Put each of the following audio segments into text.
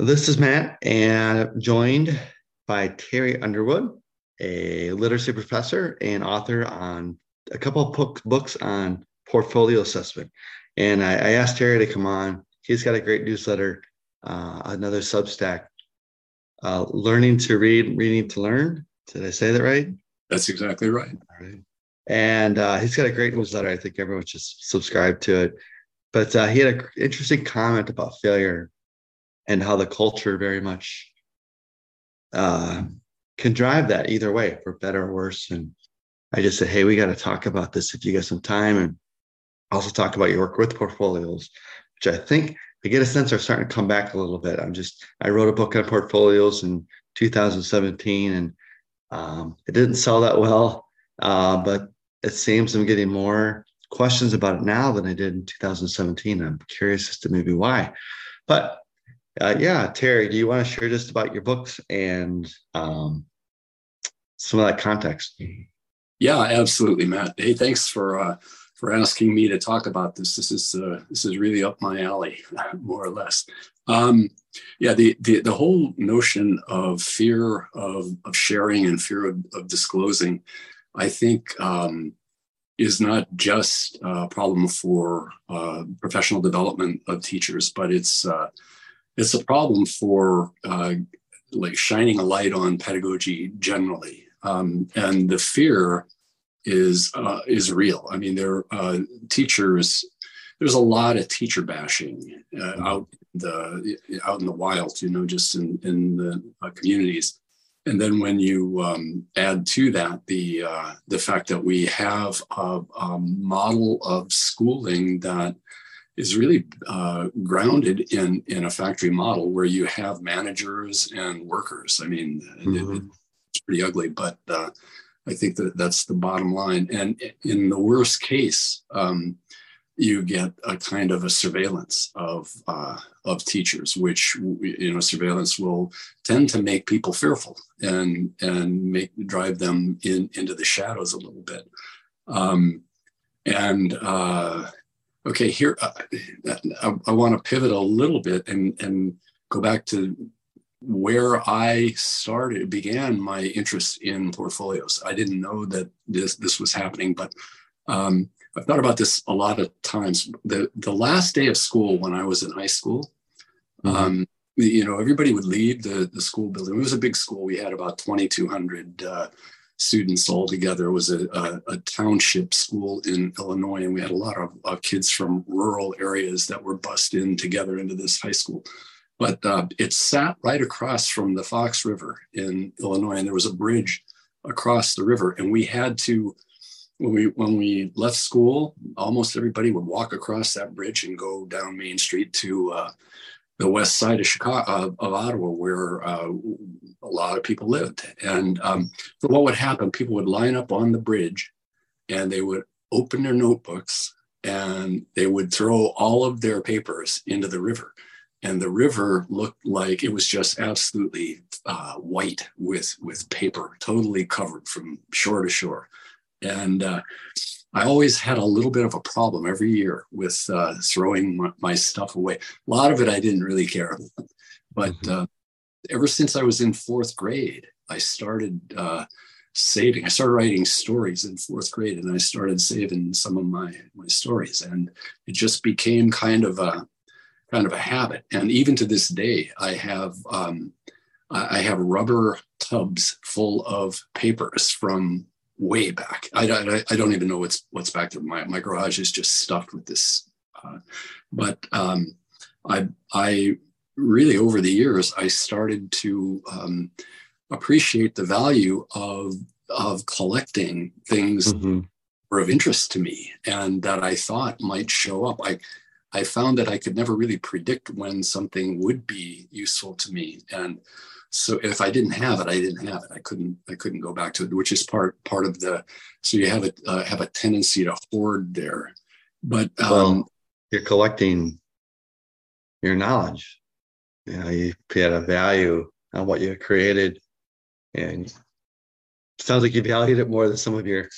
This is Matt, and I'm joined by Terry Underwood, a literacy professor and author on a couple of books on portfolio assessment. And I, I, asked Terry to come on. He's got a great newsletter, uh, another Substack, uh, Learning to Read, Reading to Learn. Did I say that right? That's exactly right. All right. And uh, he's got a great newsletter. I think everyone should subscribe to it. But uh, he had an interesting comment about failure and how the culture very much uh, can drive that either way, for better or worse. And I just said, hey, we got to talk about this if you got some time, and also talk about your work with portfolios, which I think I get a sense are starting to come back a little bit. I'm just I wrote a book on portfolios in 2017, and um, it didn't sell that well, uh, but it seems I'm getting more questions about it now than I did in 2017. I'm curious as to maybe why. But uh, yeah, Terry, do you want to share just about your books and um, some of that context? Yeah, absolutely, Matt. Hey, thanks for uh, for asking me to talk about this. This is uh, this is really up my alley, more or less. Um, yeah, the, the the whole notion of fear of of sharing and fear of, of disclosing, I think, um, is not just a problem for uh, professional development of teachers, but it's uh, it's a problem for uh, like shining a light on pedagogy generally. Um, and the fear is uh, is real. I mean, there uh, teachers. There's a lot of teacher bashing uh, out in the out in the wild, you know, just in in the uh, communities. And then when you um, add to that the uh, the fact that we have a, a model of schooling that is really uh, grounded in in a factory model where you have managers and workers. I mean, mm-hmm. it, it's pretty ugly, but uh, I think that that's the bottom line. And in the worst case, um, you get a kind of a surveillance of uh, of teachers, which you know surveillance will tend to make people fearful and and make drive them in into the shadows a little bit. Um, and uh, okay, here uh, I, I want to pivot a little bit and and go back to where I started began my interest in portfolios. I didn't know that this this was happening, but um, I've thought about this a lot of times. The the last day of school when I was in high school, mm-hmm. um, you know, everybody would leave the the school building. It was a big school. We had about twenty two hundred. Uh, students all together. It was a, a, a, township school in Illinois, and we had a lot of, kids from rural areas that were bussed in together into this high school. But uh, it sat right across from the Fox River in Illinois, and there was a bridge across the river, and we had to. When we when we left school, almost everybody would walk across that bridge and go down Main Street to uh, the west side of Chicago of, Ottawa, where uh, a lot of people lived. And um, so what would happen? People would line up on the bridge, and they would open their notebooks and they would throw all of their papers into the river. And the river looked like it was just absolutely uh, white with with paper, totally covered from shore to shore. And uh, I always had a little bit of a problem every year with uh, throwing my, my, stuff away. A lot of it I didn't really care about. But mm-hmm. uh, ever since I was in fourth grade, I started uh, saving. I started writing stories in fourth grade, and I started saving some of my my stories, and it just became kind of a kind of a habit. And even to this day, I have um, I have rubber tubs full of papers from way back. I, I, I, don't even know what's what's back there. My, my garage is just stuffed with this. Uh, but um, I I really over the years I started to um, appreciate the value of of collecting things mm-hmm. were of interest to me and that I thought might show up. I I found that I could never really predict when something would be useful to me and so if i didn't have it i didn't have it. I couldn't i couldn't go back to it which is part part of the so you have a uh, have a tendency to hoard there. But um well, you're collecting your knowledge. You know you put a value on what you created and sounds like you valued it more than some of your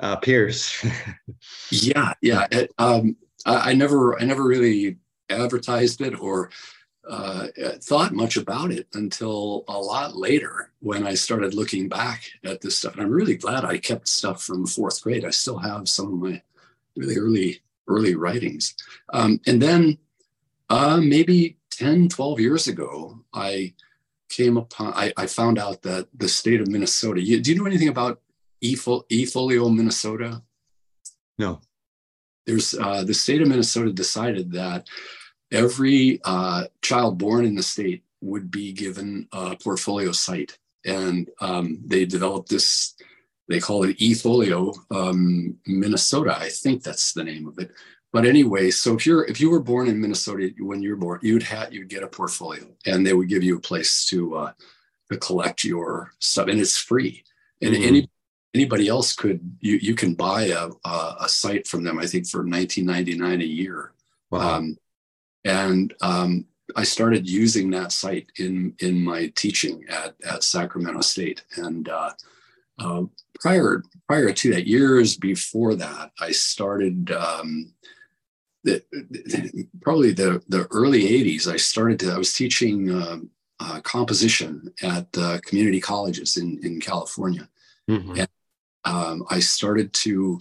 uh, peers. Yeah yeah. It, um I, I never i never really advertised it or uh, thought much about it until a lot later when I started looking back at this stuff. And I'm really glad I kept stuff from fourth grade. I still have some of my really early early writings. Um, and then uh, maybe 10, 12 years ago, I came upon, I, I found out that the state of Minnesota, you, do you know anything about eFolio, Minnesota? No. There's uh, the state of Minnesota decided that every uh, child born in the state would be given a portfolio site. And um, they developed this, they call it eFolio um, Minnesota. I think that's the name of it. But anyway, so if you're if you were born in Minnesota when you're born, you'd have you'd get a portfolio, and they would give you a place to uh, to collect your stuff, and it's free. And mm-hmm. any anybody else could you you can buy a, a, a site from them. I think for 19.99 a year. Wow. Um, and um, I started using that site in in my teaching at at Sacramento State. And uh, uh, prior prior to that, years before that, I started. Um, the, the, probably the the early 80s i started to i was teaching uh, uh, composition at uh, community colleges in in california mm-hmm. and um, i started to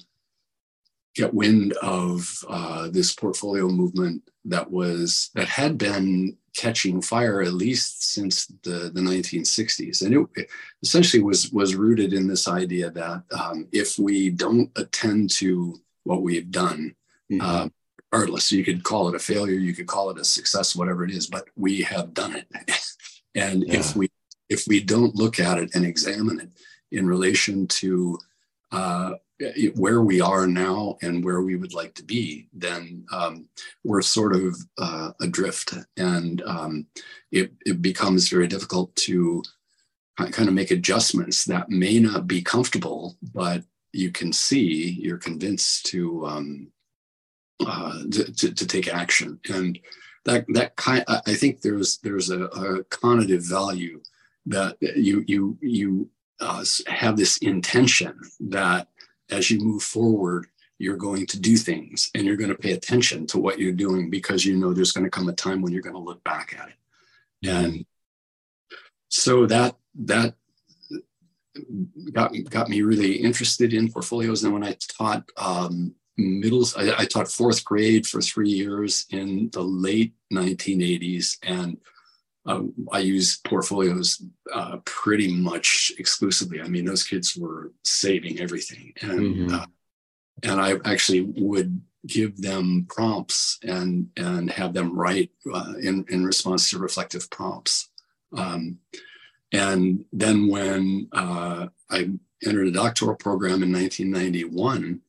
get wind of uh, this portfolio movement that was that had been catching fire at least since the, the 1960s and it, essentially was was rooted in this idea that um, if we don't attend to what we've done mm-hmm. uh, regardless you could call it a failure you could call it a success whatever it is but we have done it and yeah. if we if we don't look at it and examine it in relation to uh, where we are now and where we would like to be, then um, we're sort of uh, adrift, and um, it, it becomes very difficult to kind of make adjustments that may not be comfortable, but you can see, you're convinced to um, uh, to, to, to, take action, and that that kind. I think there's there's a, a value that you you you uh, have this intention that as you move forward, you're going to do things and you're going to pay attention to what you're doing because you know there's going to come a time when you're going to look back at it. And so that that got got me really interested in portfolios. And when I taught um, middles, I, I, taught fourth grade for three years in the late 1980s, and um, I used portfolios uh, pretty much exclusively. I mean, those kids were saving everything, and mm-hmm. uh, and I actually would give them prompts and and have them write uh, in in response to reflective prompts. Um, and then when uh, I entered a doctoral program in 1991,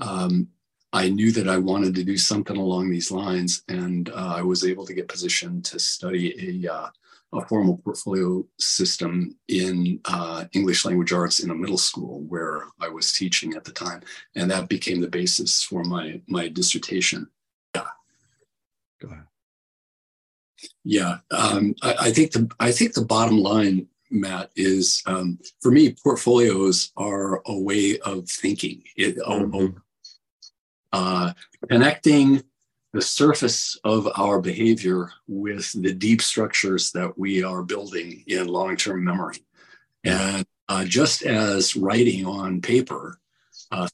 um, I knew that I wanted to do something along these lines, and uh, I was able to get positioned to study a, uh, a formal portfolio system in uh, English language arts in a middle school where I was teaching at the time, and that became the basis for my my dissertation. Yeah. Go ahead. Yeah, um, I, I, think the I think the bottom line, Matt, is um, for me, portfolios are a way of thinking. It, mm-hmm uh, connecting the surface of our behavior with the deep structures that we are building in long term memory. And uh, just as writing on paper uh,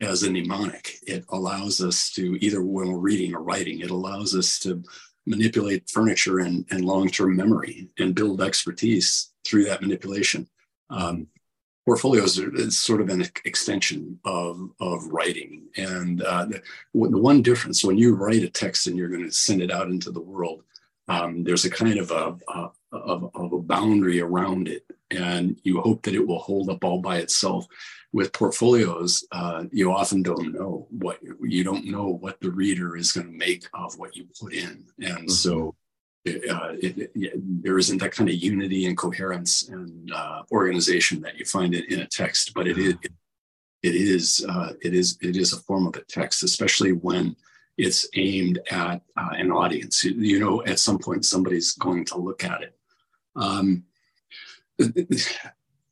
as a mnemonic, it allows us to, either when we're reading or writing, it allows us to manipulate furniture and, and long term memory and build expertise through that manipulation. Um, portfolios are sort of an extension of, of writing. And uh, the, the, one difference when you write a text and you're going to send it out into the world, um, there's a kind of a, a of, of, a boundary around it, and you hope that it will hold up all by itself. With portfolios, uh, you often don't know what you don't know what the reader is going to make of what you put in, and mm-hmm. so uh, it, it, there isn't that kind of unity and coherence and uh, organization that you find in, in a text, but it is it, is uh, it is it is a form of a text, especially when it's aimed at uh, an audience. You, you, know, at some point somebody's going to look at it. Um,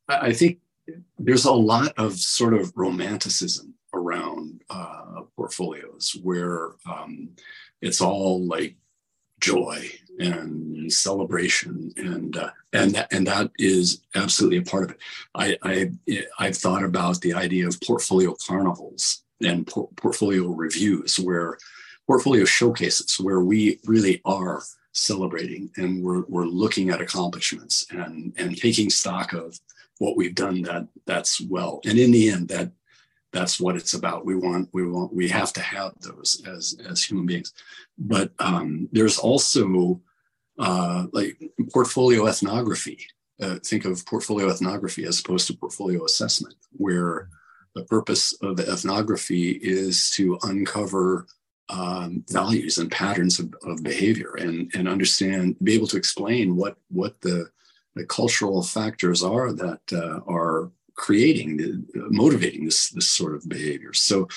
I think there's a lot of sort of romanticism around uh, portfolios where um, it's all like joy and celebration and uh, and that and that is absolutely a part of it. I, I I've thought about the idea of portfolio carnivals and por- portfolio reviews where portfolio showcases where we really are celebrating and we're, we're looking at accomplishments and and taking stock of what we've done that that's well. And in the end that that's what it's about. We want we want we have to have those as as human beings. But um, there's also uh, like portfolio ethnography uh, think of portfolio ethnography as opposed to portfolio assessment where the purpose of the ethnography is to uncover um, values and patterns of, of behavior and, and understand, be able to explain what, what the, the cultural factors are that uh, are creating, the, motivating this, this sort of behavior. So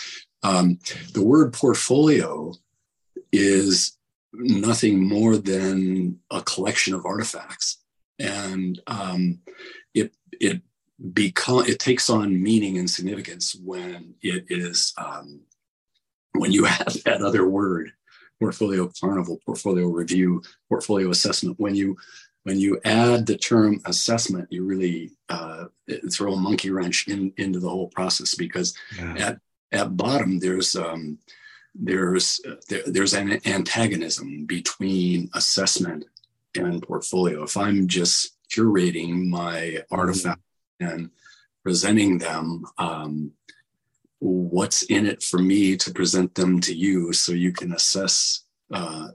um, the word portfolio is nothing more than a collection of artifacts. And um, it, it become it takes on meaning and significance when it is um, when you add that other word portfolio carnival portfolio review portfolio assessment when you when you add the term assessment you really uh, throw a monkey wrench in, into the whole process because yeah. at at bottom there's um, there's there, there's an antagonism between assessment and portfolio. If i'm just curating my artifact and presenting them um, what's in it for me to present them to you so you can assess uh,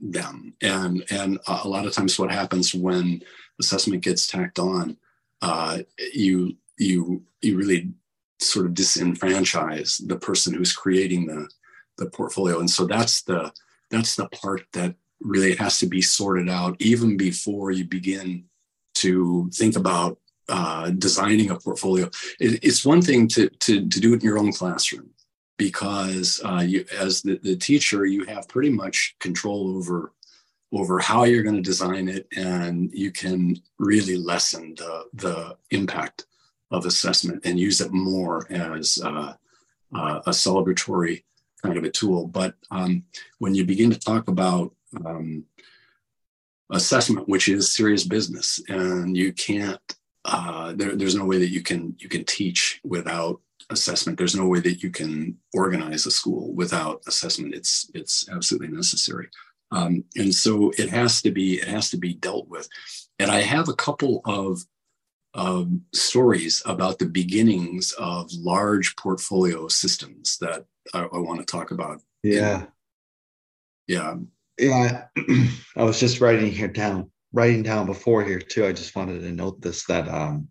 them? And and a lot of times what happens when assessment gets tacked on uh, you you you really sort of disenfranchise the person who's creating the the portfolio and so that's the that's the part that really has to be sorted out even before you begin to think about uh, designing a portfolio. It, it's one thing to, to, to do it in your own classroom because uh, you, as the, the teacher, you have pretty much control over over how you're going to design it, and you can really lessen the, the impact of assessment and use it more as uh, uh, a celebratory kind of a tool. But um, when you begin to talk about um, assessment, which is serious business, and you can't uh, there, there's no way that you can you can teach without assessment. There's no way that you can organize a school without assessment. It's it's absolutely necessary, um, and so it has to be it has to be dealt with. And I have a couple of um, stories about the beginnings of large portfolio systems that I, I want to talk about. Yeah, yeah, yeah. I was just writing here down writing down before here too. I just wanted to note this that um,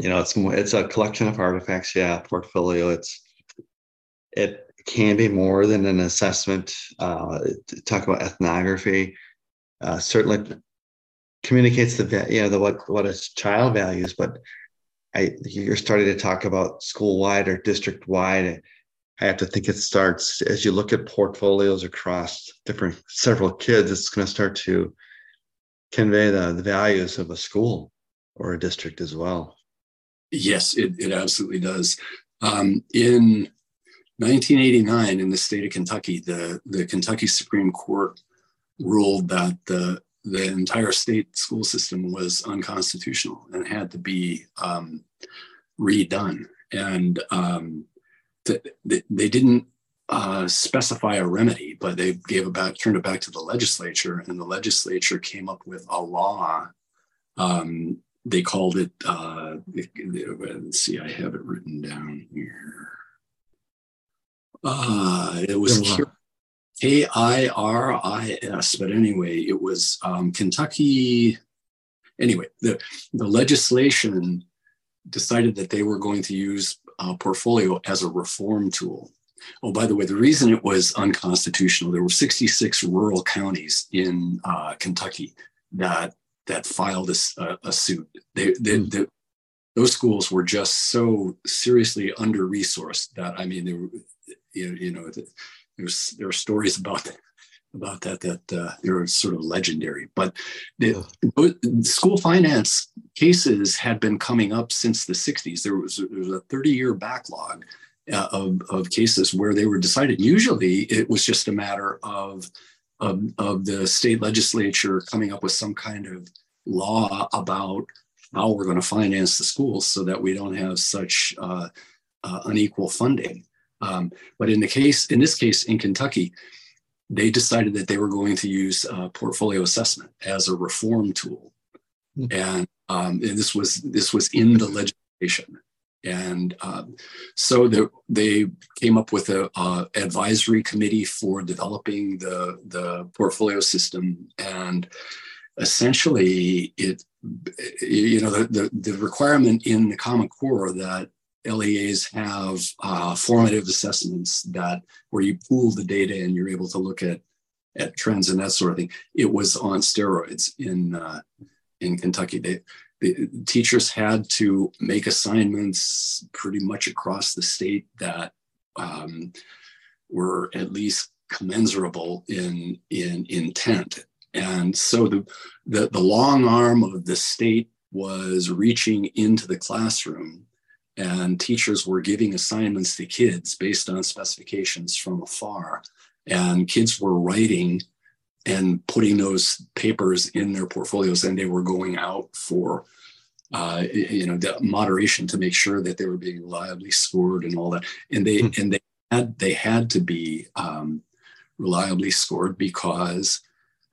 you know it's more, it's a collection of artifacts. Yeah, portfolio. It's it can be more than an assessment. Uh, talk about ethnography. Uh, certainly communicates the you know the what what a child values, but I you're starting to talk about school wide or district wide. I have to think it starts as you look at portfolios across different several kids. It's going to start to convey the, the values of a school or a district as well. Yes, it, it absolutely does. Um, in 1989, in the state of Kentucky, the, the Kentucky Supreme Court ruled that the, the entire state school system was unconstitutional and had to be um, redone. And um, they didn't uh, specify a remedy, but they gave it back, turned it back to the legislature, and the legislature came up with a law. Um, they called it. Uh, let's see, I have it written down here. Uh, it was K I R I S, but anyway, it was um, Kentucky. Anyway, the the legislation decided that they were going to use uh, portfolio as a reform tool Oh, by the way, the reason it was unconstitutional, there were 66 rural counties in uh, Kentucky that that filed a, a suit. They, they, mm. they, those schools were just so seriously under resourced that I mean, they were, you know, know there are stories about about that that uh, they're sort of legendary. But the, school finance cases had been coming up since the 60s. There was, there was a 30 year backlog uh, of, of cases where they were decided. Usually it was just a matter of of, of the state legislature coming up with some kind of law about how we're going to finance the schools so that we don't have such uh, uh, unequal funding. Um, but in the case, in this case, in Kentucky, they decided that they were going to use uh, portfolio assessment as a reform tool, mm-hmm. and, um, and, this was this was in the legislation. And um, so the, they came up with a advisory committee for developing the the portfolio system, and essentially it you know the, the, the requirement in the Common Core that LEAs have uh, formative assessments that where you pool the data and you're able to look at at trends and that sort of thing. It was on steroids in uh, in Kentucky. They, the teachers had to make assignments pretty much across the state that um, were at least commensurable in in intent. And so the, the the long arm of the state was reaching into the classroom and teachers were giving assignments to kids based on specifications from afar and kids were writing and putting those papers in their portfolios and they were going out for uh, you know moderation to make sure that they were being reliably scored and all that and they mm-hmm. and they had they had to be um, reliably scored because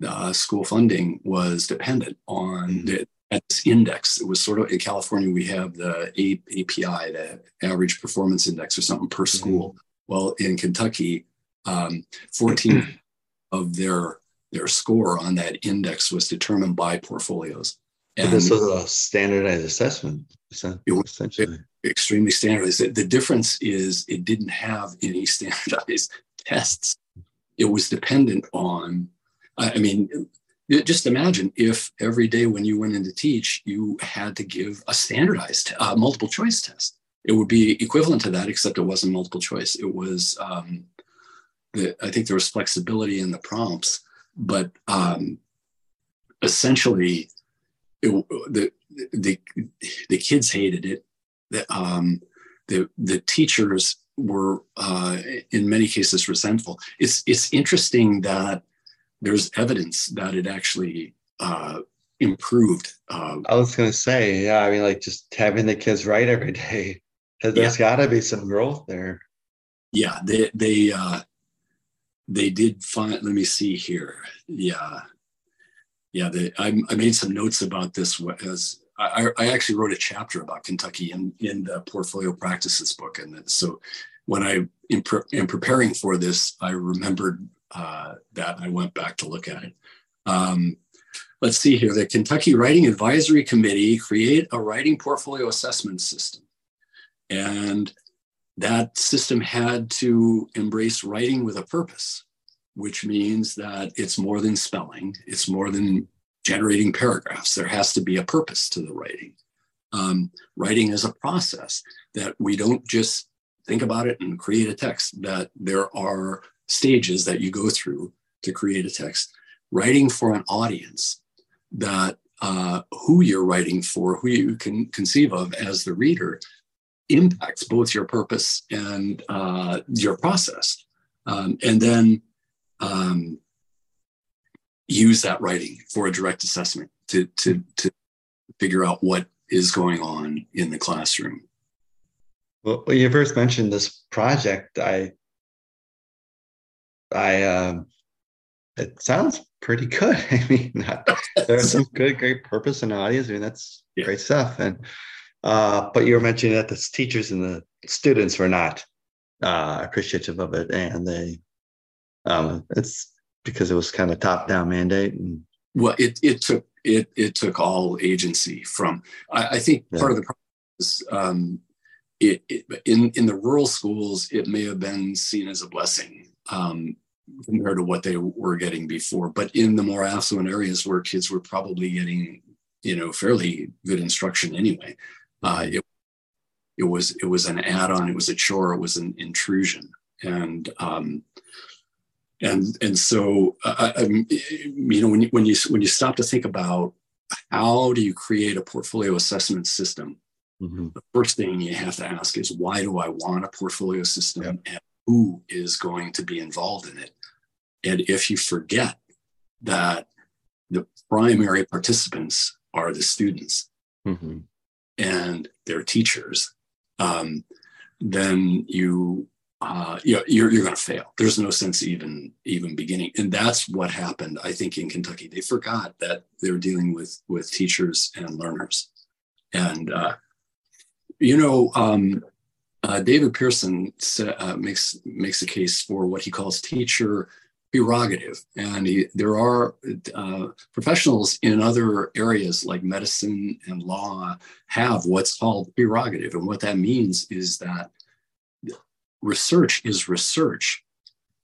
uh, school funding was dependent on mm-hmm. the, at this index. It was sort of in California, we have the API, the average performance index or something per school. Mm-hmm. Well, in Kentucky, um, 14 of their their score on that index was determined by portfolios. And but this was a standardized assessment, essentially. Extremely standardized. The difference is it didn't have any standardized tests. It was dependent on, I mean, just imagine if every day when you went in to teach, you had to give a standardized uh, multiple choice test. It would be equivalent to that, except it wasn't multiple choice. It was, um, the, I think there was flexibility in the prompts, but um, essentially, it, the, the, the kids hated it. The, um, the, the teachers were, uh, in many cases, resentful. It's, it's interesting that there's evidence that it actually uh, improved. Uh, I was going to say, yeah, I mean, like just having the kids write every day, there's yeah. got to be some growth there. Yeah, they they uh, they did find. Let me see here. Yeah, yeah. They, I, I made some notes about this as I, I actually wrote a chapter about Kentucky in in the portfolio practices book, and so when I in preparing for this, I remembered uh, that I went back to look at it. Um, let's see here. The Kentucky Writing Advisory Committee create a writing portfolio assessment system. And that system had to embrace writing with a purpose, which means that it's more than spelling, it's more than generating paragraphs. There has to be a purpose to the writing. Um, writing is a process that we don't just think about it and create a text, that there are stages that you go through to create a text, writing for an audience that uh, who you're writing for, who you can conceive of as the reader, impacts both your purpose and uh, your process. Um, and then um, use that writing for a direct assessment to, to, to figure out what is going on in the classroom. Well, you first mentioned this project, I I um, it sounds pretty good. I mean, there's some good, great purpose and audience. I mean, that's yeah. great stuff. And uh, but you were mentioning that the teachers and the students were not uh, appreciative of it, and they um, it's because it was kind of top down mandate. And well, it it took it it took all agency from. I, I think yeah. part of the problem is um, it, it, in in the rural schools, it may have been seen as a blessing um, compared to what they were getting before. But in the more affluent areas where kids were probably getting, you know, fairly good instruction anyway, uh, it it was it was an add-on, it was a chore, it was an intrusion, and um, and and so uh, I, you know when you when you when you stop to think about how do you create a portfolio assessment system mm-hmm. the first thing you have to ask is why do i want a portfolio system yep. Who is going to be involved in it. and if you forget that the primary participants are the students mm-hmm. and their teachers, um, then you uh, you know, you're you're going to fail. There's no sense even even beginning, and that's what happened. I think in Kentucky, they forgot that they were dealing with with teachers and learners, and uh, you know, um, uh, David Pearson uh, makes makes a case for what he calls teacher prerogative, and he, there are uh, professionals in other areas like medicine and law have what's called prerogative, and what that means is that research is research,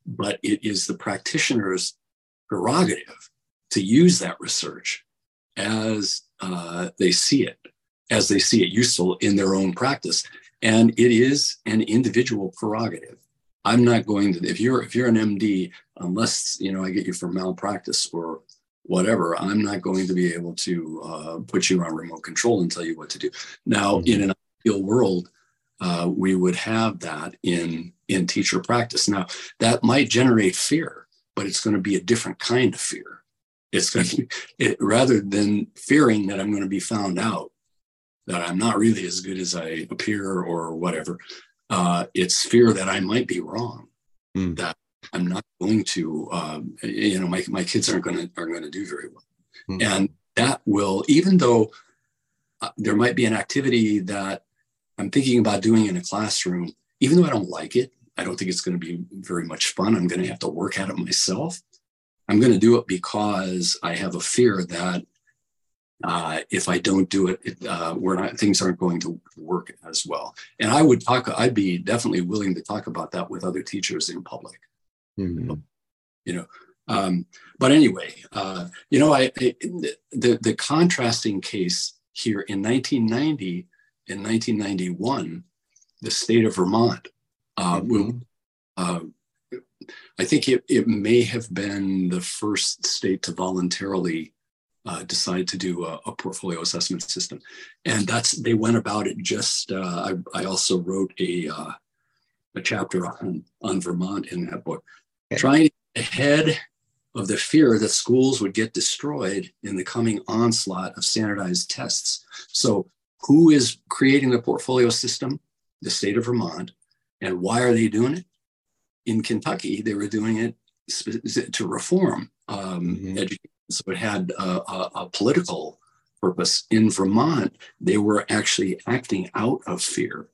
but it is the practitioner's prerogative to use that research as uh, they see it, as they see it useful in their own practice. And it is an individual prerogative. I'm not going to if you're if you're an MD, unless you know I get you for malpractice or whatever, I'm not going to be able to uh, put you on remote control and tell you what to do. Now, mm-hmm. in an ideal world, uh, we would have that in in teacher practice. Now that might generate fear, but it's going to be a different kind of fear. It's going to be, it, rather than fearing that I'm going to be found out, that I'm not really as good as I appear or whatever. Uh, it's fear that I might be wrong, mm. that I'm not going to, um, you know, my, my kids aren't going to aren't going to do very well, mm. and that will, even though uh, there might be an activity that I'm thinking about doing in a classroom, even though I don't like it, I don't think it's going to be very much fun. I'm going to have to work at it myself. I'm going to do it because I have a fear that uh, if I don't do it, it uh, we're not things aren't going to work as well. And I would talk. I'd be definitely willing to talk about that with other teachers in public. Mm-hmm. You know, um, but anyway, uh, you know, I, I the the contrasting case here in 1990 in 1991, the state of Vermont uh, mm-hmm. uh, I think it, it may have been the first state to voluntarily uh, decide to do a, a, portfolio assessment system. And that's, they went about it just, uh, I, I, also wrote a, uh, a chapter on, on Vermont in that book, okay. trying ahead of the fear that schools would get destroyed in the coming onslaught of standardized tests. So who is creating the portfolio system? The state of Vermont. And why are they doing it? In Kentucky, they were doing it to reform um, mm-hmm. education. So it had a, a, a political purpose. In Vermont, they were actually acting out of fear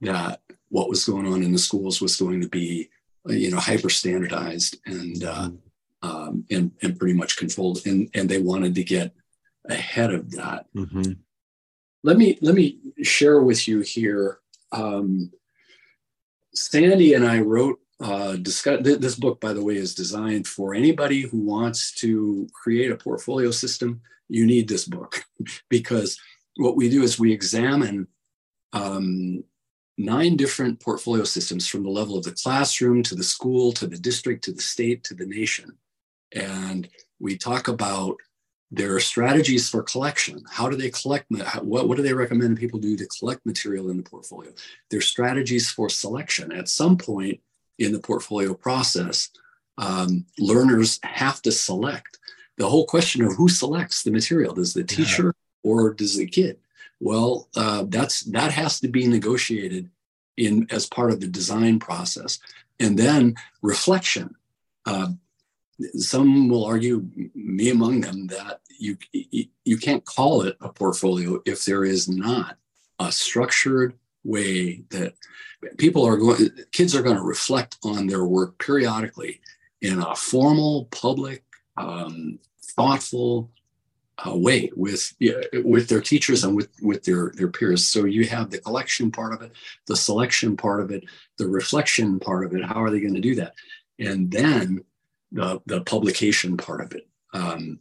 that what was going on in the schools was going to be, you know, hyper standardized and uh, mm-hmm. um, and and pretty much controlled. And and they wanted to get ahead of that. Mm-hmm. Let me let me share with you here. Um, Sandy and I wrote uh, discuss, th- this book, by the way, is designed for anybody who wants to create a portfolio system. You need this book because what we do is we examine um, nine different portfolio systems from the level of the classroom to the school to the district to the state to the nation. And we talk about their strategies for collection. How do they collect? What, what do they recommend people do to collect material in the portfolio? Their strategies for selection. At some point in the portfolio process, um, learners have to select. The whole question of who selects the material does the teacher yeah. or does the kid? Well, uh, that's that has to be negotiated in as part of the design process, and then reflection. Uh, some will argue, me among them, that you you can't call it a portfolio if there is not a structured way that people are going, kids are going to reflect on their work periodically in a formal, public, um, thoughtful uh, way with with their teachers and with with their their peers. So you have the collection part of it, the selection part of it, the reflection part of it. How are they going to do that? And then the, the publication part of it. Um,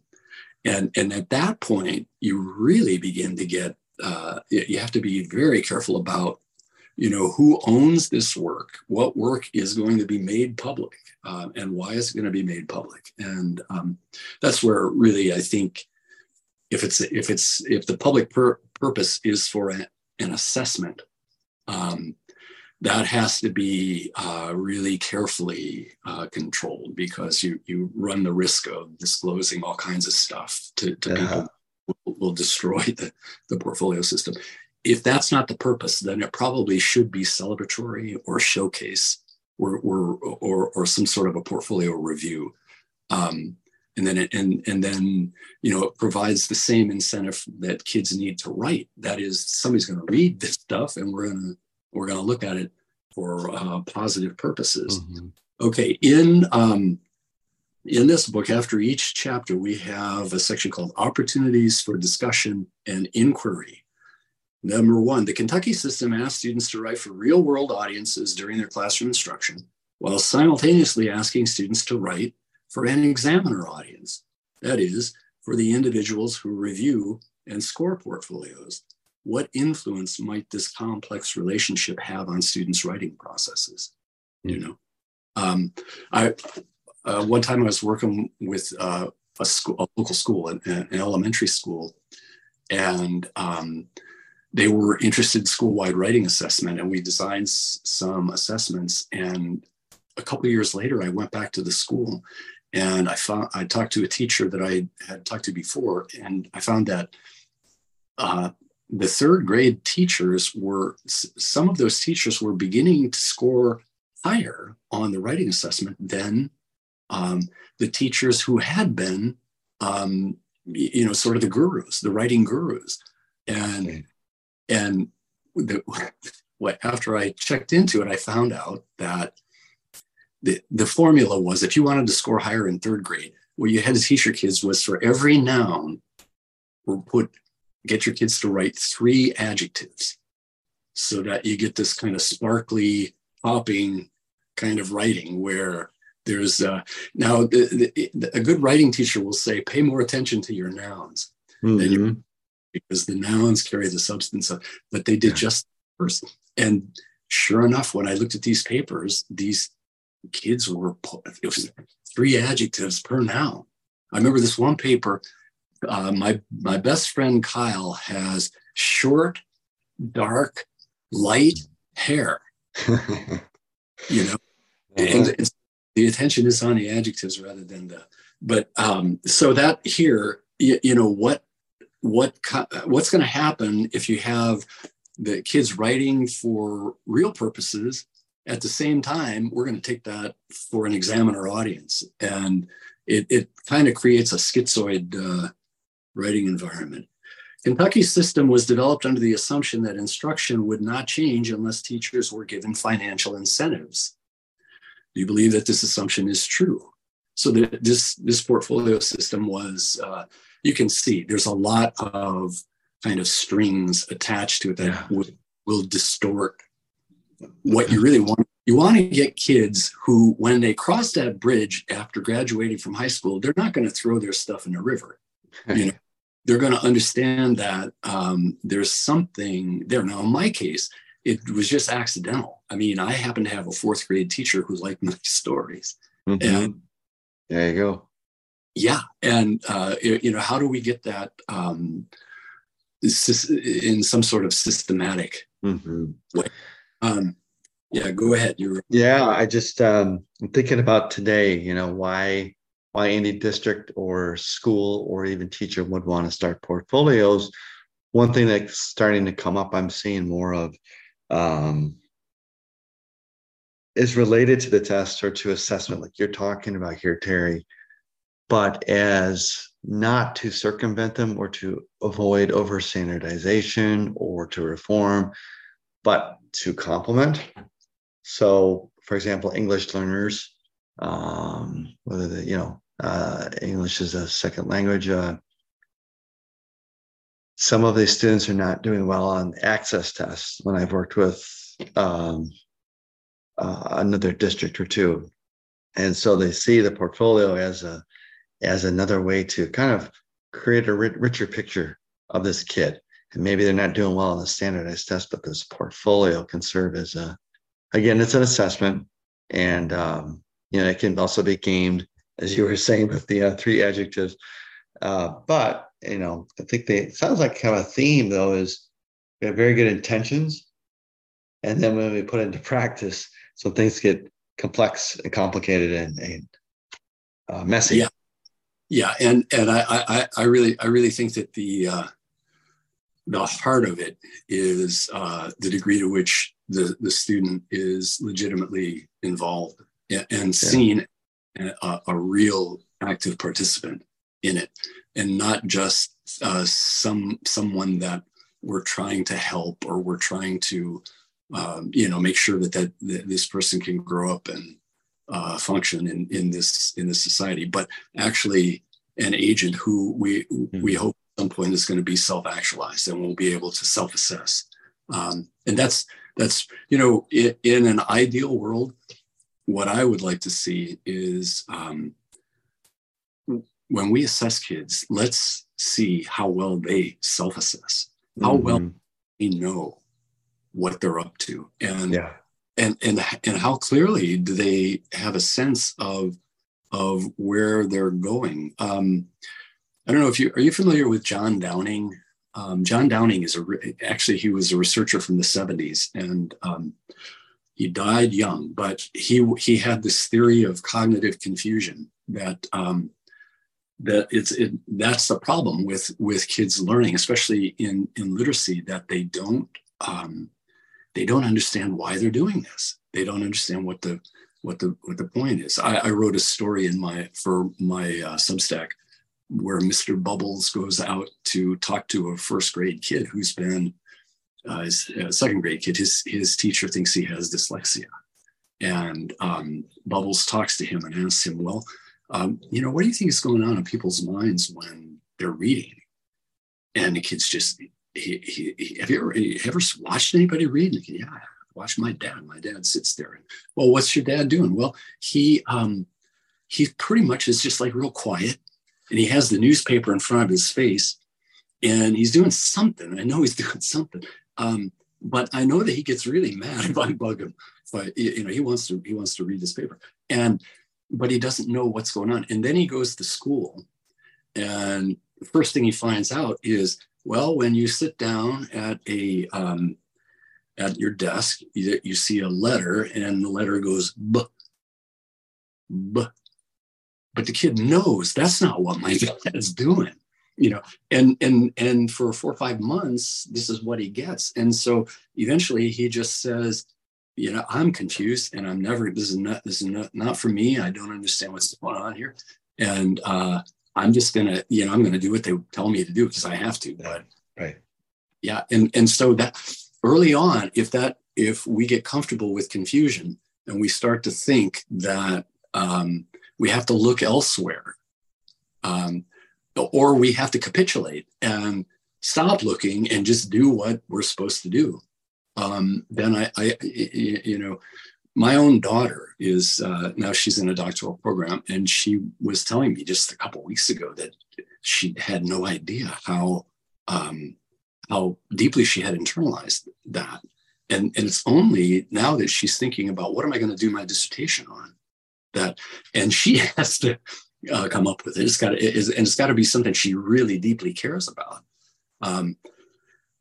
and, and at that point, you really begin to get, uh, you have to be very careful about, you know, who owns this work, what work is going to be made public, uh, and why is it going to be made public. And um, that's where really I think if it's if it's if the public pur- purpose is for a, an assessment, um, that has to be uh, really carefully uh, controlled because you you run the risk of disclosing all kinds of stuff to, to yeah. people will, will destroy the, the portfolio system. If that's not the purpose, then it probably should be celebratory or showcase or or or, or some sort of a portfolio review. Um, and then it, and and then you know it provides the same incentive that kids need to write. That is, somebody's going to read this stuff, and we're going to we're to look at it for uh, positive purposes. Mm-hmm. Okay, in um, in this book, after each chapter, we have a section called Opportunities for Discussion and Inquiry. Number one, the Kentucky system asks students to write for real world audiences during their classroom instruction, while simultaneously asking students to write for an examiner audience. That is, for the individuals who review and score portfolios. What influence might this complex relationship have on students' writing processes? You know, um, I uh, one time I was working with uh, a school, a local school, an, an elementary school, and um, they were interested in school-wide writing assessment, and we designed s- some assessments. And a couple years later, I went back to the school, and I found I talked to a teacher that I had talked to before, and I found that uh, the third grade teachers were some of those teachers were beginning to score higher on the writing assessment than um, the teachers who had been, um, you know, sort of the gurus, the writing gurus, and and the, what after I checked into it, I found out that the, the formula was if you wanted to score higher in third grade, what you had to teach your kids was for every noun, put get your kids to write three adjectives so that you get this kind of sparkly, popping kind of writing where there's uh, now the, the, a good writing teacher will say pay more attention to your nouns mm-hmm. than your, because the nouns carry the substance of but they did yeah. just first and sure enough when i looked at these papers these kids were it was three adjectives per noun. I remember this one paper uh, my my best friend kyle has short dark light hair. You know? And, and the attention is on the adjectives rather than the but um, so that here you, you know what what what's going to happen if you have the kids writing for real purposes at the same time we're going to take that for an examiner audience. And it, it kind of creates a schizoid uh, writing environment. Kentucky's system was developed under the assumption that instruction would not change unless teachers were given financial incentives do you believe that this assumption is true? So that this this portfolio system was, uh, you can see there's a lot of kind of strings attached to it that yeah. will, will distort what you really want. You want to get kids who, when they cross that bridge after graduating from high school, they're not going to throw their stuff in the river. You know, they're going to understand that um, there's something there. Now, in my case, it was just accidental. I mean, I happen to have a fourth grade teacher who liked my stories. Mm-hmm. And there you go. Yeah. And, uh, you know, how do we get that um, in some sort of systematic mm-hmm. way? Um, yeah, go ahead. You're yeah. I just um, I'm thinking about today. You know why why any district or school or even teacher would want to start portfolios. One thing that's starting to come up, I'm seeing more of um, is related to the test or to assessment, like you're talking about here, Terry, but as not to circumvent them or to avoid over standardization or to reform, but to complement. So, for example, English learners, um, whether they, you know, uh, English is a second language, uh, some of these students are not doing well on access tests when I've worked with um, uh, another district or two. And so they see the portfolio as a as another way to kind of create a richer picture of this kid. And maybe they're not doing well on the standardized test, but this portfolio can serve as a again, it's an assessment, and um, you know it can also be gamed, as you were saying with the uh, three adjectives. Uh, but you know, I think they it sounds like kind of a theme though is we have very good intentions, and then when we put it into practice, so things get complex and complicated and, and uh, messy. Yeah, yeah, and and I, I I really I really think that the uh, the heart of it is uh, the degree to which the the student is legitimately involved and, seen a, a, real active participant in it, and not just uh, some someone that we're trying to help or we're trying to um, you know make sure that, that, that this person can grow up and uh, function in in this in this society, but actually an agent who we mm-hmm. we hope at some point is going to be self-actualized and will be able to self-assess. Um, and that's that's you know in, in, an ideal world, what I would like to see is um, when we assess kids, let's see how well they self-assess, how mm-hmm. well they know what they're up to, and yeah. and and and how clearly do they have a sense of of where they're going. Um, I don't know if you are you familiar with John Downing. Um, John Downing is a actually he was a researcher from the 70s and um, he died young, but he he had this theory of cognitive confusion that um, that it's it, that's the problem with with kids learning, especially in in literacy, that they don't um, they don't understand why they're doing this. They don't understand what the what the what the point is. I, I wrote a story in my for my uh, Substack where Mr. Bubbles goes out to talk to a first grade kid who's been uh, his uh, second grade kid. His his teacher thinks he has dyslexia, and um, Bubbles talks to him and asks him, "Well, um, you know, what do you think is going on in people's minds when they're reading?" And the kid's just, he, he, he, have you ever, ever watched anybody read? And yeah, watch my dad. My dad sits there. And, well, what's your dad doing? Well, he um, he pretty much is just like real quiet, and he has the newspaper in front of his face, and he's doing something. I know he's doing something, um, but I know that he gets really mad if I bug him. But you know, he wants to he wants to read this paper, and but he doesn't know what's going on. And then he goes to school, and the first thing he finds out is, well, when you sit down at a um, at your desk, you, you see a letter and the letter goes b, b. But the kid knows that's not what my dad is doing, you know. And and and for four or five months, this is what he gets. And so eventually, he just says, you know, I'm confused, and I'm never. This is not. This is not not for me. I don't understand what's going on here, and uh, I'm just gonna, you know, I'm gonna do what they tell me to do because I have to. But right, yeah, and and so that early on, if that if we get comfortable with confusion and we start to think that um, we have to look elsewhere, um, or we have to capitulate and stop looking and just do what we're supposed to do, um, then I, I, you know, my own daughter is uh, now she's in a doctoral program, and she was telling me just a couple weeks ago that she had no idea how um, how deeply she had internalized that. And, and it's only now that she's thinking about what am I going to do my dissertation on that, and she has to uh, come up with it. It's got to, and it's got to be something she really deeply cares about. Um,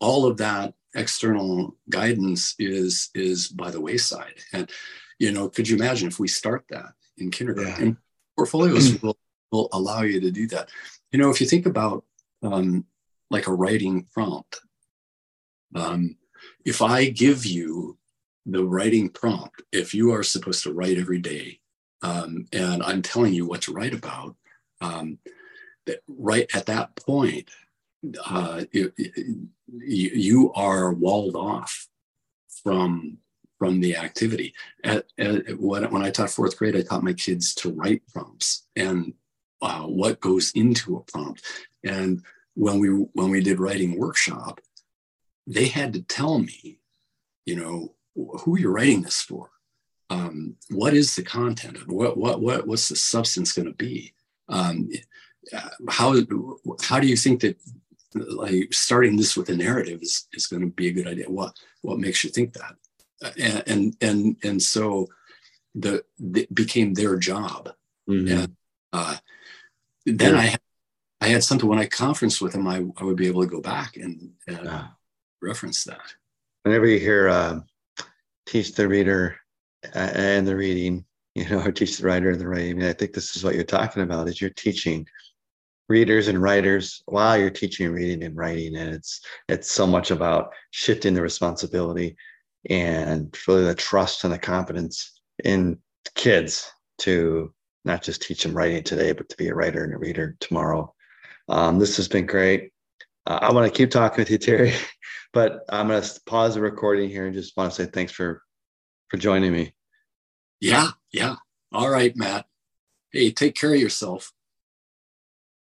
all of that external guidance is is by the wayside. And you know, could you imagine if we start that in kindergarten? Yeah. Portfolios will, will allow you to do that. You know, if you think about um, like a writing prompt. Um, if I give you the writing prompt, if you are supposed to write every day, um, and I'm telling you what to write about, um, that right at that point, uh, you, are walled off from from the activity. At, at, when, I taught fourth grade, I taught my kids to write prompts and uh, what goes into a prompt. And when we when we did writing workshop, they had to tell me, you know, who you're writing this for. Um, what is the content of what what what what's the substance going to be? Um, how how do you think that like starting this with a narrative is, is going to be a good idea? What what makes you think that? And and and, and so the, the became their job. Mm-hmm. And uh, then yeah. I had I had something when I conferenced with them, I, I would be able to go back and, yeah. reference that. Whenever you hear uh, teach the reader and the reading, you know, or teach the writer and the writing. I mean, I think this is what you're talking about is you're teaching readers and writers while you're teaching reading and writing. And it's it's so much about shifting the responsibility and really the trust and the confidence in kids to not just teach them writing today, but to be a writer and a reader tomorrow. Um, this has been great. Uh, I want to keep talking with you, Terry, but I'm going to pause the recording here and just want to say thanks for for joining me. Yeah, yeah. All right, Matt. Hey, take care of yourself.